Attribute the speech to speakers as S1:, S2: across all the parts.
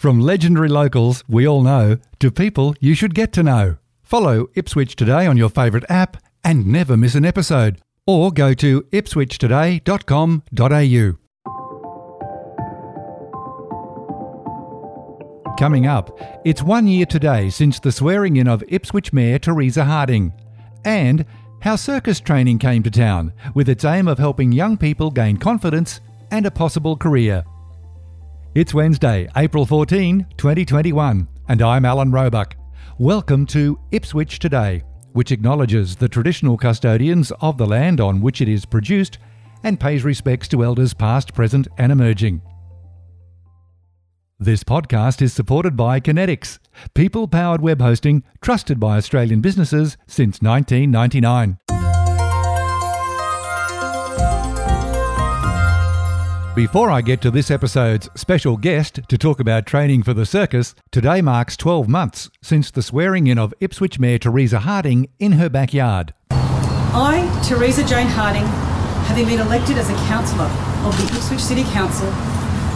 S1: From legendary locals we all know to people you should get to know. Follow Ipswich Today on your favourite app and never miss an episode. Or go to ipswichtoday.com.au. Coming up, it's one year today since the swearing in of Ipswich Mayor Teresa Harding. And how circus training came to town, with its aim of helping young people gain confidence and a possible career. It's Wednesday, April 14, 2021, and I'm Alan Roebuck. Welcome to Ipswich Today, which acknowledges the traditional custodians of the land on which it is produced and pays respects to elders past, present, and emerging. This podcast is supported by Conetix, people powered web hosting trusted by Australian businesses since 1999. Before I get to this episode's special guest to talk about training for the circus, today marks 12 months since the swearing in of Ipswich Mayor Teresa Harding in her backyard.
S2: I, Teresa Jane Harding, having been elected as a councillor of the Ipswich City Council,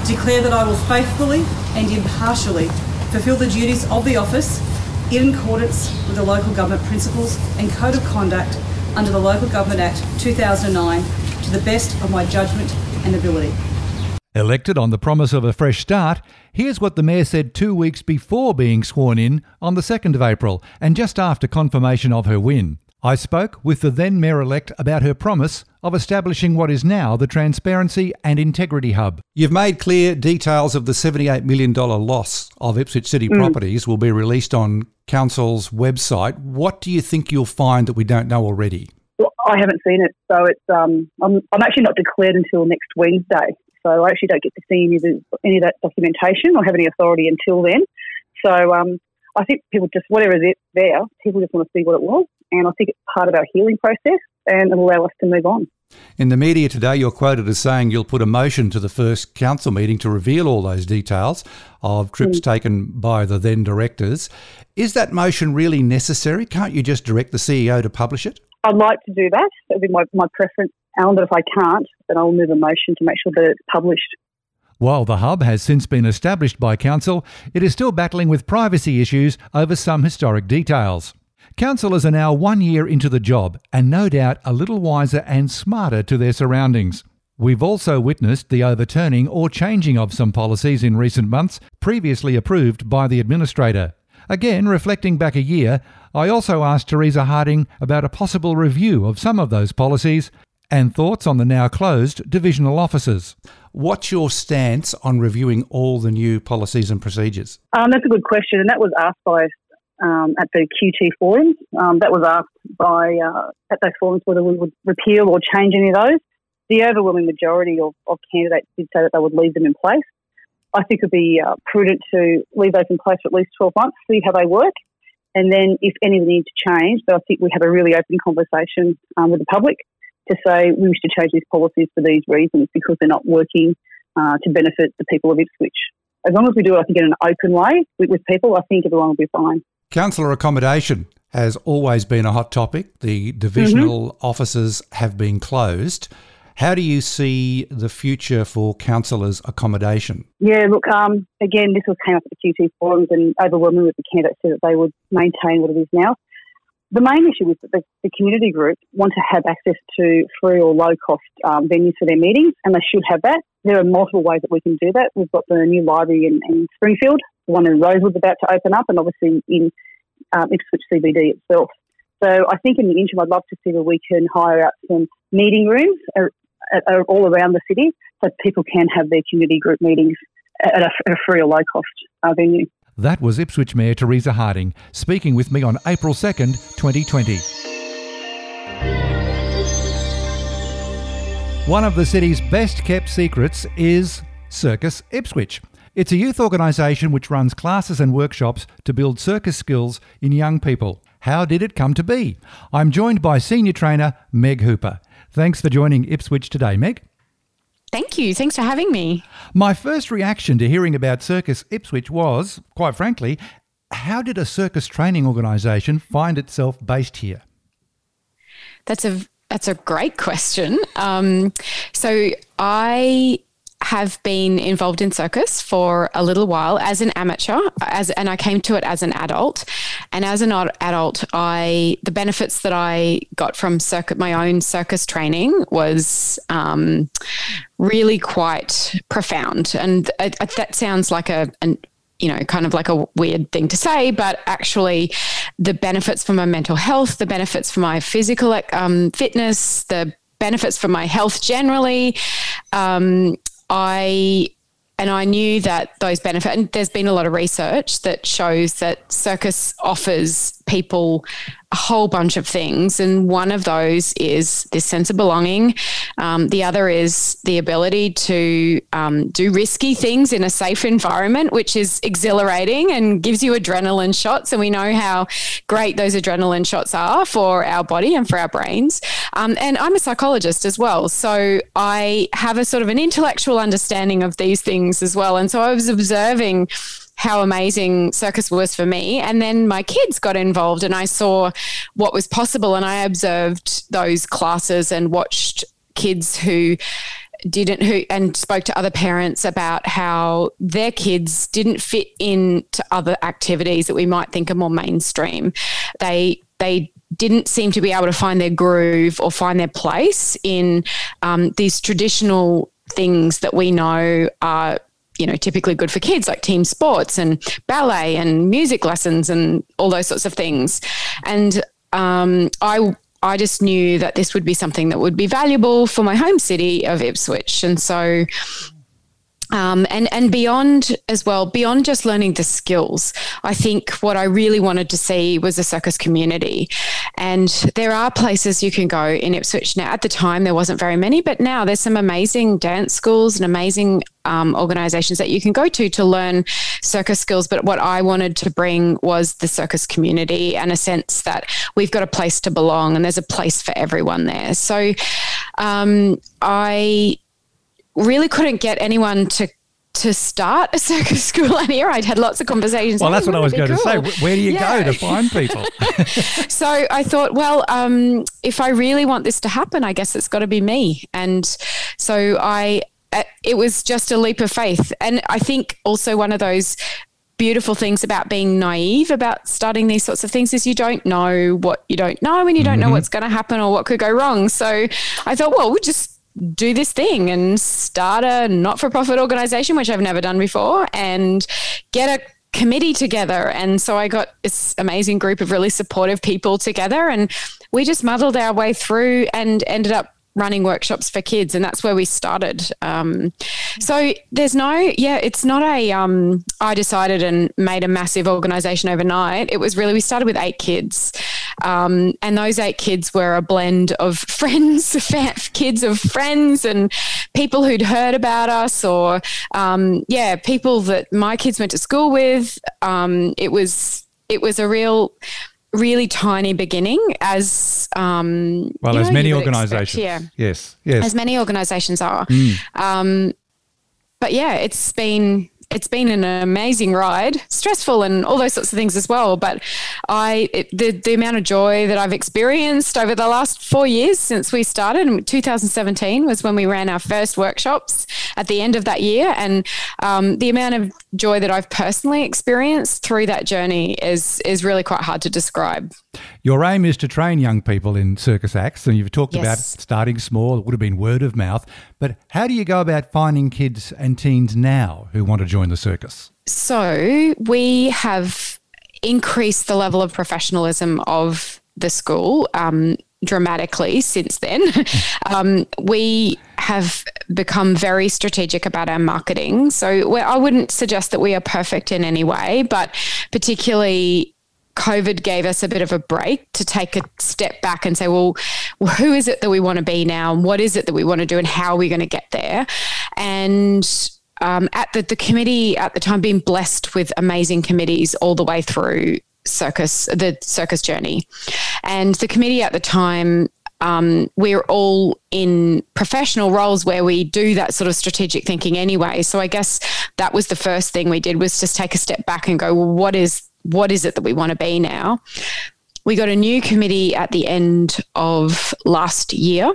S2: declare that I will faithfully and impartially fulfil the duties of the office in accordance with the local government principles and code of conduct under the Local Government Act 2009 to the best of my judgment and ability.
S1: Elected on the promise of a fresh start, here's what the Mayor said two weeks before being sworn in on the 2nd of April and just after confirmation of her win. I spoke with the then Mayor elect about her promise of establishing what is now the Transparency and Integrity Hub. You've made clear details of the $78 million loss of Ipswich City mm. properties will be released on Council's website. What do you think you'll find that we don't know already?
S3: Well, I haven't seen it, so it's um, I'm, I'm actually not declared until next Wednesday, so I actually don't get to see any of, the, any of that documentation or have any authority until then. So um, I think people just whatever is there, people just want to see what it was, and I think it's part of our healing process and it'll allow us to move on.
S1: In the media today, you're quoted as saying you'll put a motion to the first council meeting to reveal all those details of trips mm. taken by the then directors. Is that motion really necessary? Can't you just direct the CEO to publish it?
S3: I'd like to do that. That would be my, my preference, Alan, but if I can't, then I'll move a motion to make sure that it's published.
S1: While the hub has since been established by Council, it is still battling with privacy issues over some historic details. Councillors are now one year into the job and no doubt a little wiser and smarter to their surroundings. We've also witnessed the overturning or changing of some policies in recent months previously approved by the administrator. Again, reflecting back a year, I also asked Teresa Harding about a possible review of some of those policies and thoughts on the now closed divisional offices. What's your stance on reviewing all the new policies and procedures?
S3: Um, that's a good question, and that was asked by um, at the QT forums. Um, that was asked by uh, at those forums whether we would repeal or change any of those. The overwhelming majority of, of candidates did say that they would leave them in place. I think it would be uh, prudent to leave those in place for at least 12 months, see how they work. And then if any need to change, but I think we have a really open conversation um, with the public to say we wish to change these policies for these reasons because they're not working uh, to benefit the people of Ipswich. As long as we do it, I think, in an open way with, with people, I think everyone will be fine.
S1: Councillor accommodation has always been a hot topic. The divisional mm-hmm. offices have been closed. How do you see the future for councillors' accommodation?
S3: Yeah, look, um, again, this was came up at the QT forums and overwhelmingly the candidates said that they would maintain what it is now. The main issue is that the, the community group want to have access to free or low cost um, venues for their meetings, and they should have that. There are multiple ways that we can do that. We've got the new library in, in Springfield, the one in Rosewood's about to open up, and obviously in um, Ipswich CBD itself. So I think in the interim, I'd love to see where we can hire out some meeting rooms all around the city so people can have their community group meetings at a, free or low cost uh, venue.
S1: That was Ipswich Mayor Teresa Harding speaking with me on April 2nd, 2020. One of the city's best kept secrets is Circus Ipswich. It's a youth organisation which runs classes and workshops to build circus skills in young people. How did it come to be? I'm joined by senior trainer Meg Hooper. Thanks for joining Ipswich today, Meg.
S4: Thank you. Thanks for having me.
S1: My first reaction to hearing about Circus Ipswich was, quite frankly, how did a circus training organisation find itself based here?
S4: That's a that's a great question. Um, so I have been involved in circus for a little while as an amateur, as and I came to it as an adult. And as an adult, I the benefits that I got from circuit my own circus training was um, really quite profound. And it, it, that sounds like a an, you know, kind of like a weird thing to say, but actually, the benefits for my mental health, the benefits for my physical um, fitness, the benefits for my health generally. Um, I and I knew that those benefits, and there's been a lot of research that shows that circus offers people a whole bunch of things. And one of those is this sense of belonging. Um, the other is the ability to um, do risky things in a safe environment, which is exhilarating and gives you adrenaline shots. And we know how great those adrenaline shots are for our body and for our brains. Um, and I'm a psychologist as well. So I have a sort of an intellectual understanding of these things as well. And so I was observing how amazing circus was for me. And then my kids got involved and I saw what was possible and I observed those classes and watched kids who didn't who and spoke to other parents about how their kids didn't fit into other activities that we might think are more mainstream. They they didn't seem to be able to find their groove or find their place in um, these traditional things that we know are you know typically good for kids like team sports and ballet and music lessons and all those sorts of things. And um, i i just knew that this would be something that would be valuable for my home city of ipswich. And so um, and and beyond as well, beyond just learning the skills, I think what I really wanted to see was a circus community. And there are places you can go in Ipswich now. At the time, there wasn't very many, but now there's some amazing dance schools and amazing um, organizations that you can go to to learn circus skills. But what I wanted to bring was the circus community and a sense that we've got a place to belong and there's a place for everyone there. So um, I really couldn't get anyone to to start a circus school out here. I'd had lots of conversations.
S1: Well, that's what I was going cool. to say. Where do you yeah. go to find people?
S4: so I thought, well, um, if I really want this to happen, I guess it's got to be me. And so I, uh, it was just a leap of faith. And I think also one of those beautiful things about being naive about starting these sorts of things is you don't know what you don't know and you don't mm-hmm. know what's going to happen or what could go wrong. So I thought, well, we'll just do this thing and start a not for profit organization, which I've never done before, and get a committee together. And so I got this amazing group of really supportive people together, and we just muddled our way through and ended up running workshops for kids, and that's where we started. Um, so there's no, yeah, it's not a. Um, I decided and made a massive organisation overnight. It was really we started with eight kids, um, and those eight kids were a blend of friends, kids of friends, and people who'd heard about us, or um, yeah, people that my kids went to school with. Um, it was it was a real really tiny beginning as um,
S1: well as know, many organizations yeah yes yes
S4: as many organizations are mm. um, but yeah it's been it's been an amazing ride, stressful and all those sorts of things as well. But I, it, the the amount of joy that I've experienced over the last four years since we started, in 2017 was when we ran our first workshops at the end of that year, and um, the amount of joy that I've personally experienced through that journey is is really quite hard to describe.
S1: Your aim is to train young people in circus acts, and you've talked yes. about starting small. It would have been word of mouth, but how do you go about finding kids and teens now who want to join the circus?
S4: So we have increased the level of professionalism of the school. Um, dramatically since then. um, we have become very strategic about our marketing. So I wouldn't suggest that we are perfect in any way, but particularly COVID gave us a bit of a break to take a step back and say, well, who is it that we want to be now? And what is it that we want to do? And how are we going to get there? And um, at the, the committee at the time, being blessed with amazing committees all the way through circus, the circus journey. And the committee at the time um, we're all in professional roles where we do that sort of strategic thinking anyway. So I guess that was the first thing we did was just take a step back and go, well, what is what is it that we want to be now? We got a new committee at the end of last year.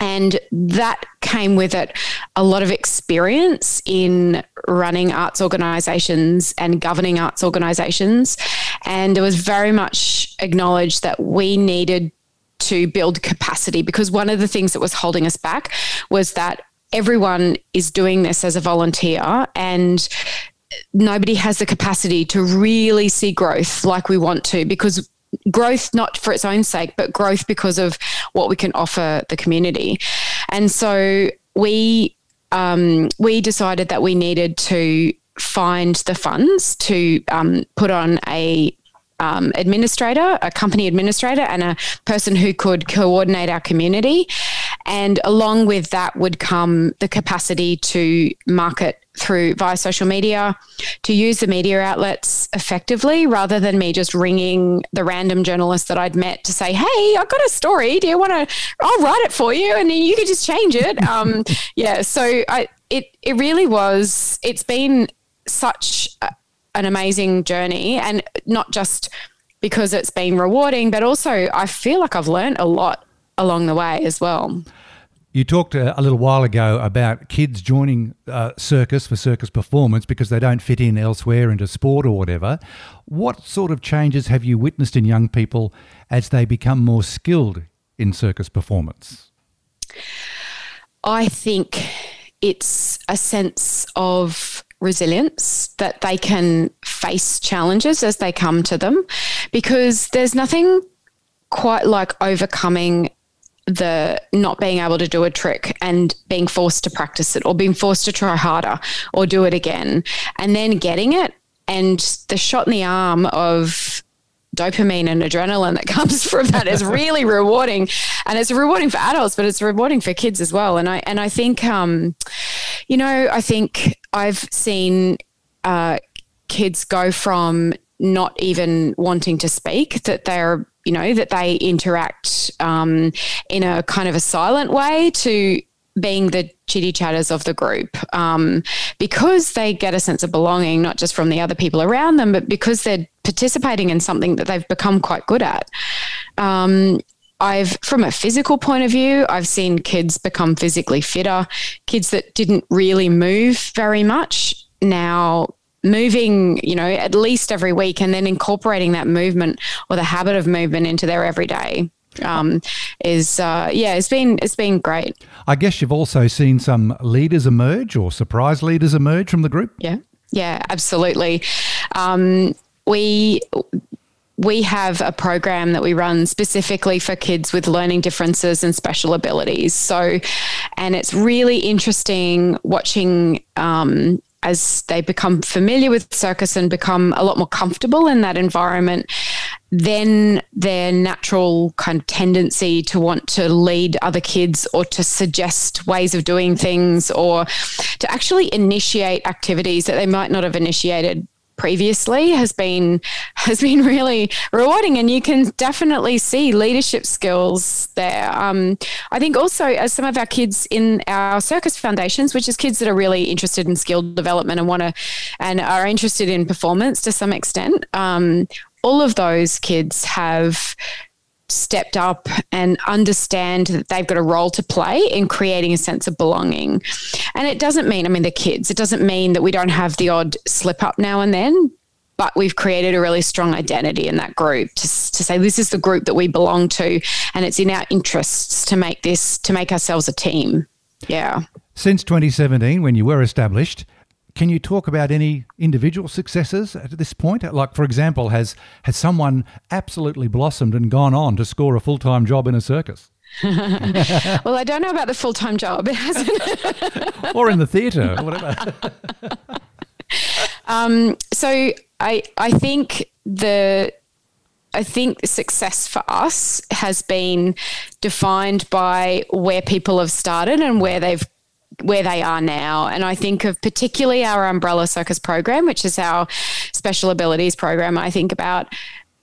S4: and that came with it a lot of experience in running arts organizations and governing arts organizations. And it was very much acknowledged that we needed to build capacity because one of the things that was holding us back was that everyone is doing this as a volunteer and nobody has the capacity to really see growth like we want to because growth not for its own sake, but growth because of what we can offer the community. And so we um, we decided that we needed to find the funds to um, put on a um, administrator, a company administrator, and a person who could coordinate our community. And along with that would come the capacity to market through via social media, to use the media outlets effectively rather than me just ringing the random journalist that I'd met to say, Hey, I've got a story. Do you want to, I'll write it for you and then you can just change it. Um, yeah. So I, it, it really was, it's been such a, an amazing journey and not just because it's been rewarding, but also I feel like I've learned a lot along the way as well.
S1: You talked a, little while ago about kids joining uh, circus for circus performance because they don't fit in elsewhere into sport or whatever. What sort of changes have you witnessed in young people as they become more skilled in circus performance?
S4: I think it's a sense of resilience, that they can face challenges as they come to them, because there's nothing quite like overcoming the not being able to do a trick and being forced to practice it or being forced to try harder or do it again and then getting it and the shot in the arm of dopamine and adrenaline that comes from that is really rewarding. And it's rewarding for adults but it's rewarding for kids as well. And i and i think um you know i think i've seen uh kids go from not even wanting to speak that they're you know that they interact um, in a kind of a silent way to being the chitty chatters of the group um, because they get a sense of belonging, not just from the other people around them, but because they're participating in something that they've become quite good at. Um, I've, from a physical point of view, I've seen kids become physically fitter, kids that didn't really move very much now moving, you know, at least every week and then incorporating that movement or the habit of movement into their everyday um, is uh, yeah, it's been it's been great.
S1: I guess you've also seen some leaders emerge or surprise leaders emerge from the group.
S4: Yeah, yeah, absolutely. Um, we we have a program that we run specifically for kids with learning differences and special abilities. So, and it's really interesting watching um, as they become familiar with circus and become a lot more comfortable in that environment, then their natural kind of tendency to want to lead other kids or to suggest ways of doing things or to actually initiate activities that they might not have initiated previously has been has been really rewarding. And you can definitely see leadership skills there. Um, i think also as some of our kids in our circus foundations which is kids that are really interested in skill development and want to and are interested in performance to some extent um, all of those kids have stepped up and understand that they've got a role to play in creating a sense of belonging. And it doesn't mean, I mean, they're kids, it doesn't mean that we don't have the odd slip up now and then. But we've created a really strong identity in that group to, to say this is the group that we belong to, and it's in our interests to make this to make ourselves a team. Yeah.
S1: Since 2017, when you were established, can you talk about any individual successes at this point? Like, for example, has has someone absolutely blossomed and gone on to score a full time job in a circus?
S4: well, I don't know about the full time job.
S1: or in the theatre, or whatever.
S4: um, so I I think the I think success for us has been defined by where people have started and where they've where they are now. And I think of particularly our Umbrella Circus program, which is our special abilities program. I think about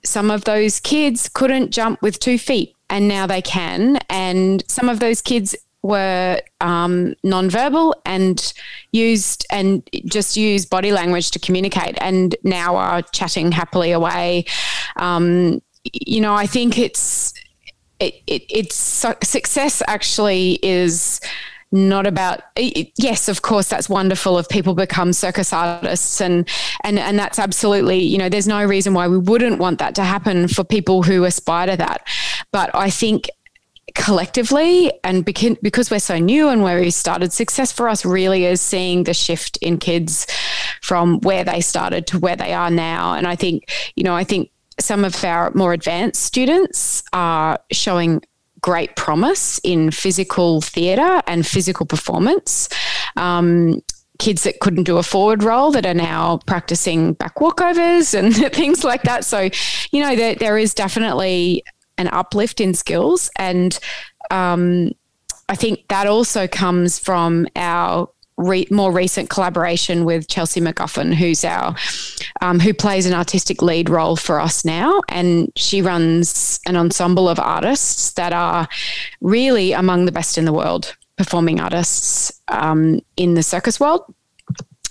S4: some of those kids couldn't jump with two feet and now they can. And some of those kids were um, nonverbal and used and just use body language to communicate and now are chatting happily away. Um, you know, I think it's it, it, it's success actually is not about yes of course that's wonderful if people become circus artists and and and that's absolutely you know there's no reason why we wouldn't want that to happen for people who aspire to that. But i think collectively and because we're so new and where we started success for us really is seeing the shift in kids from where they started to where they are now. And i think you know i think some of our more advanced students are showing great promise in physical theatre and physical performance. Um, kids that couldn't do a forward roll that are now practicing back walkovers and things like that. So, you know, there, there is definitely an uplift in skills. And um, I think that also comes from our re- more recent collaboration with Chelsea McGuffin, who's our um, who plays an artistic lead role for us now, and she runs an ensemble of artists that are really among the best in the world, performing artists um, in the circus world.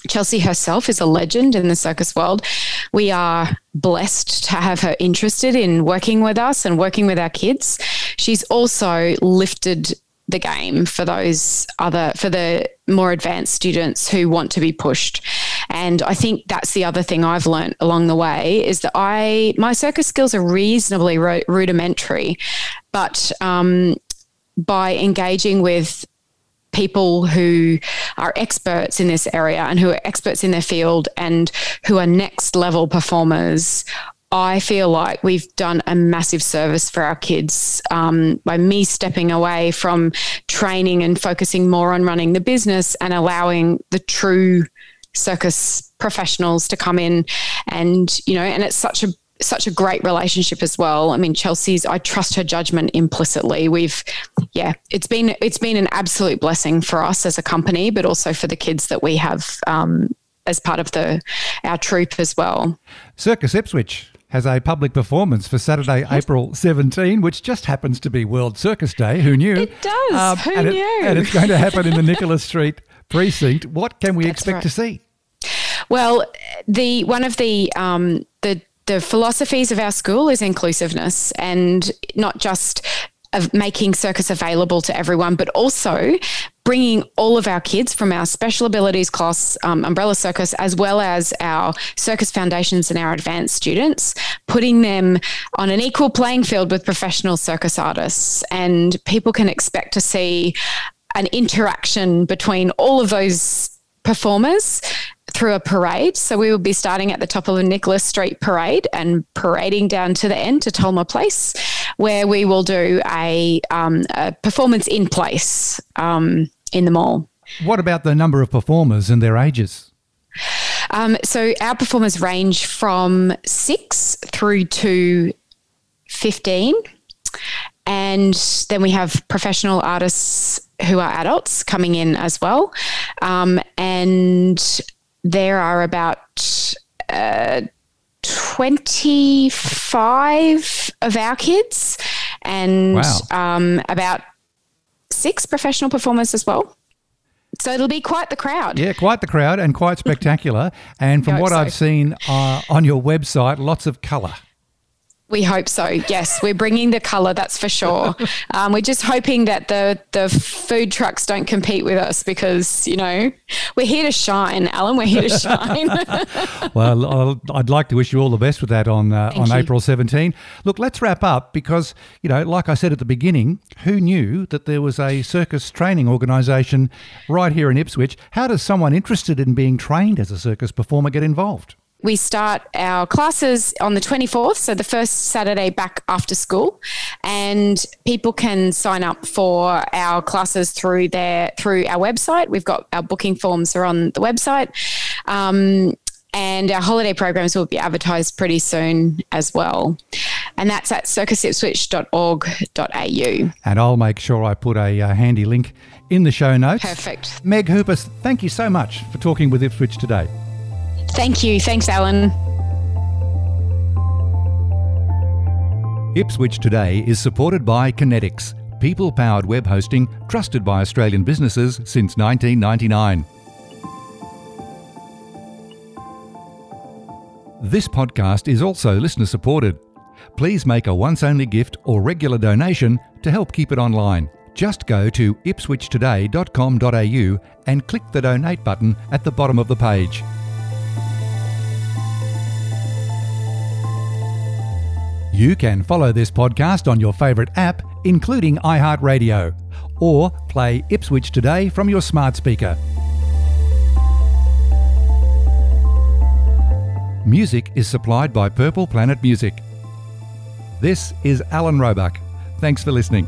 S4: Chelsea herself is a legend in the circus world. We are blessed to have her interested in working with us and working with our kids. She's also lifted the game for those other for the more advanced students who want to be pushed. And i think that's the other thing i've learned along the way is that i my circus skills are reasonably rudimentary but um, by engaging with people who are experts in this area and who are experts in their field and who are next level performers I feel like we've done a massive service for our kids um, by me stepping away from training and focusing more on running the business and allowing the true circus professionals to come in and you know and it's such a such a great relationship as well. I mean, Chelsea's I trust her judgment implicitly. We've yeah, it's been it's been an absolute blessing for us as a company, but also for the kids that we have um, as part of the our troupe as well.
S1: Circus Ipswich has a public performance for Saturday, April 17, which just happens to be World Circus Day. Who knew?
S4: It does. Um, Who
S1: and
S4: knew?
S1: It, and it's going to happen in the Nicholas Street precinct. What can we That's expect right. to see?
S4: Well, the one of the um, the the philosophies of our school is inclusiveness and not just of making circus available to everyone, but also bringing all of our kids from our special abilities class, um, Umbrella Circus, as well as our circus foundations and our advanced students, putting them on an equal playing field with professional circus artists. And people can expect to see an interaction between all of those performers through a parade. So we will be starting at the top of the Nicholas Street Parade and parading down to the end to Tulmur Place, where we will do a, um, a performance in place um, in the mall.
S1: What about the number of performers and their ages?
S4: Um, so our performers range from six through to 15. And then we have professional artists who are adults coming in as well. Um, and there are about uh, 25 of our kids and wow. um, about six professional performers as well. So it'll be quite the crowd.
S1: Yeah, quite the crowd and quite spectacular. and from what so. I've seen uh, on your website, lots of colour.
S4: We hope so. Yes, we're bringing the colour. That's for sure. Um, we're just hoping that the the food trucks don't compete with us because you know we're here to shine, Alan. We're here to shine.
S1: well, i would like to wish you all the best with that on uh, on you. April 17. Look, let's wrap up because you know, like I said at the beginning, who knew that there was a circus training organisation right here in Ipswich? How does someone interested in being trained as a circus performer get involved?
S4: We start our classes on the 24th, so the first Saturday back after school, and people can sign up for our classes through their through our website. We've got our booking forms are on the website. Um, and our holiday programs will be advertised pretty soon as well. And that's at circusipswich.org.au.
S1: And I'll make sure I put a uh, handy link in the show notes.
S4: Perfect.
S1: Meg Hooper, thank you so much for talking with Ipswich today.
S4: Thank you. Thanks, Alan.
S1: Ipswich Today is supported by Conetix, people powered web hosting trusted by Australian businesses since 1999. This podcast is also listener supported. Please make a once only gift or regular donation to help keep it online. Just go to ipswichtoday.com.au and click the donate button at the bottom of the page. You can follow this podcast on your favourite app, including iHeartRadio, or play Ipswich Today from your smart speaker. Music is supplied by Purple Planet Music. This is Alan Roebuck. Thanks for listening.